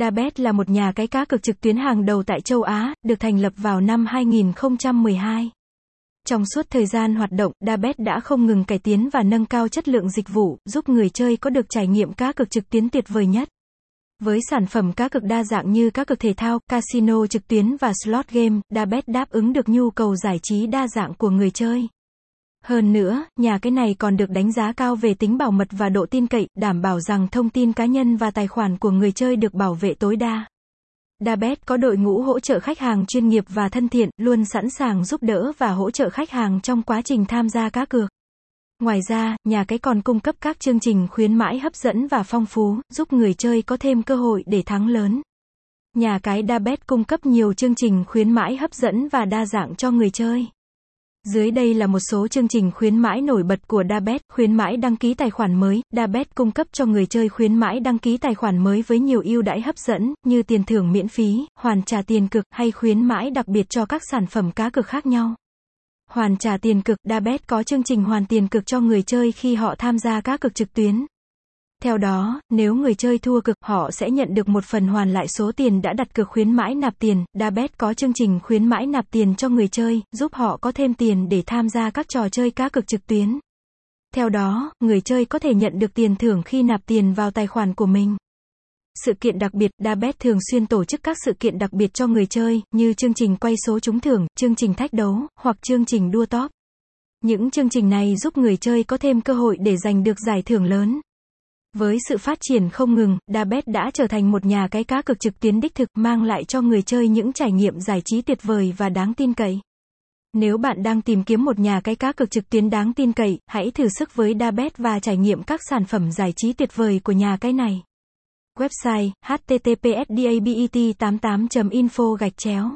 Dabet là một nhà cái cá cược trực tuyến hàng đầu tại châu Á, được thành lập vào năm 2012. Trong suốt thời gian hoạt động, Dabet đã không ngừng cải tiến và nâng cao chất lượng dịch vụ, giúp người chơi có được trải nghiệm cá cược trực tuyến tuyệt vời nhất. Với sản phẩm cá cược đa dạng như cá cược thể thao, casino trực tuyến và slot game, Dabet đáp ứng được nhu cầu giải trí đa dạng của người chơi. Hơn nữa, nhà cái này còn được đánh giá cao về tính bảo mật và độ tin cậy, đảm bảo rằng thông tin cá nhân và tài khoản của người chơi được bảo vệ tối đa. Dabet có đội ngũ hỗ trợ khách hàng chuyên nghiệp và thân thiện, luôn sẵn sàng giúp đỡ và hỗ trợ khách hàng trong quá trình tham gia cá cược. Ngoài ra, nhà cái còn cung cấp các chương trình khuyến mãi hấp dẫn và phong phú, giúp người chơi có thêm cơ hội để thắng lớn. Nhà cái Dabet cung cấp nhiều chương trình khuyến mãi hấp dẫn và đa dạng cho người chơi. Dưới đây là một số chương trình khuyến mãi nổi bật của Dabet, khuyến mãi đăng ký tài khoản mới. Dabet cung cấp cho người chơi khuyến mãi đăng ký tài khoản mới với nhiều ưu đãi hấp dẫn, như tiền thưởng miễn phí, hoàn trả tiền cực, hay khuyến mãi đặc biệt cho các sản phẩm cá cược khác nhau. Hoàn trả tiền cực, Dabet có chương trình hoàn tiền cực cho người chơi khi họ tham gia cá cược trực tuyến. Theo đó, nếu người chơi thua cực, họ sẽ nhận được một phần hoàn lại số tiền đã đặt cược khuyến mãi nạp tiền. Dabet có chương trình khuyến mãi nạp tiền cho người chơi, giúp họ có thêm tiền để tham gia các trò chơi cá cược trực tuyến. Theo đó, người chơi có thể nhận được tiền thưởng khi nạp tiền vào tài khoản của mình. Sự kiện đặc biệt, Dabet thường xuyên tổ chức các sự kiện đặc biệt cho người chơi, như chương trình quay số trúng thưởng, chương trình thách đấu, hoặc chương trình đua top. Những chương trình này giúp người chơi có thêm cơ hội để giành được giải thưởng lớn. Với sự phát triển không ngừng, Dabet đã trở thành một nhà cái cá cược trực tuyến đích thực, mang lại cho người chơi những trải nghiệm giải trí tuyệt vời và đáng tin cậy. Nếu bạn đang tìm kiếm một nhà cái cá cược trực tuyến đáng tin cậy, hãy thử sức với Dabet và trải nghiệm các sản phẩm giải trí tuyệt vời của nhà cái này. Website: https://dabet88.info gạch chéo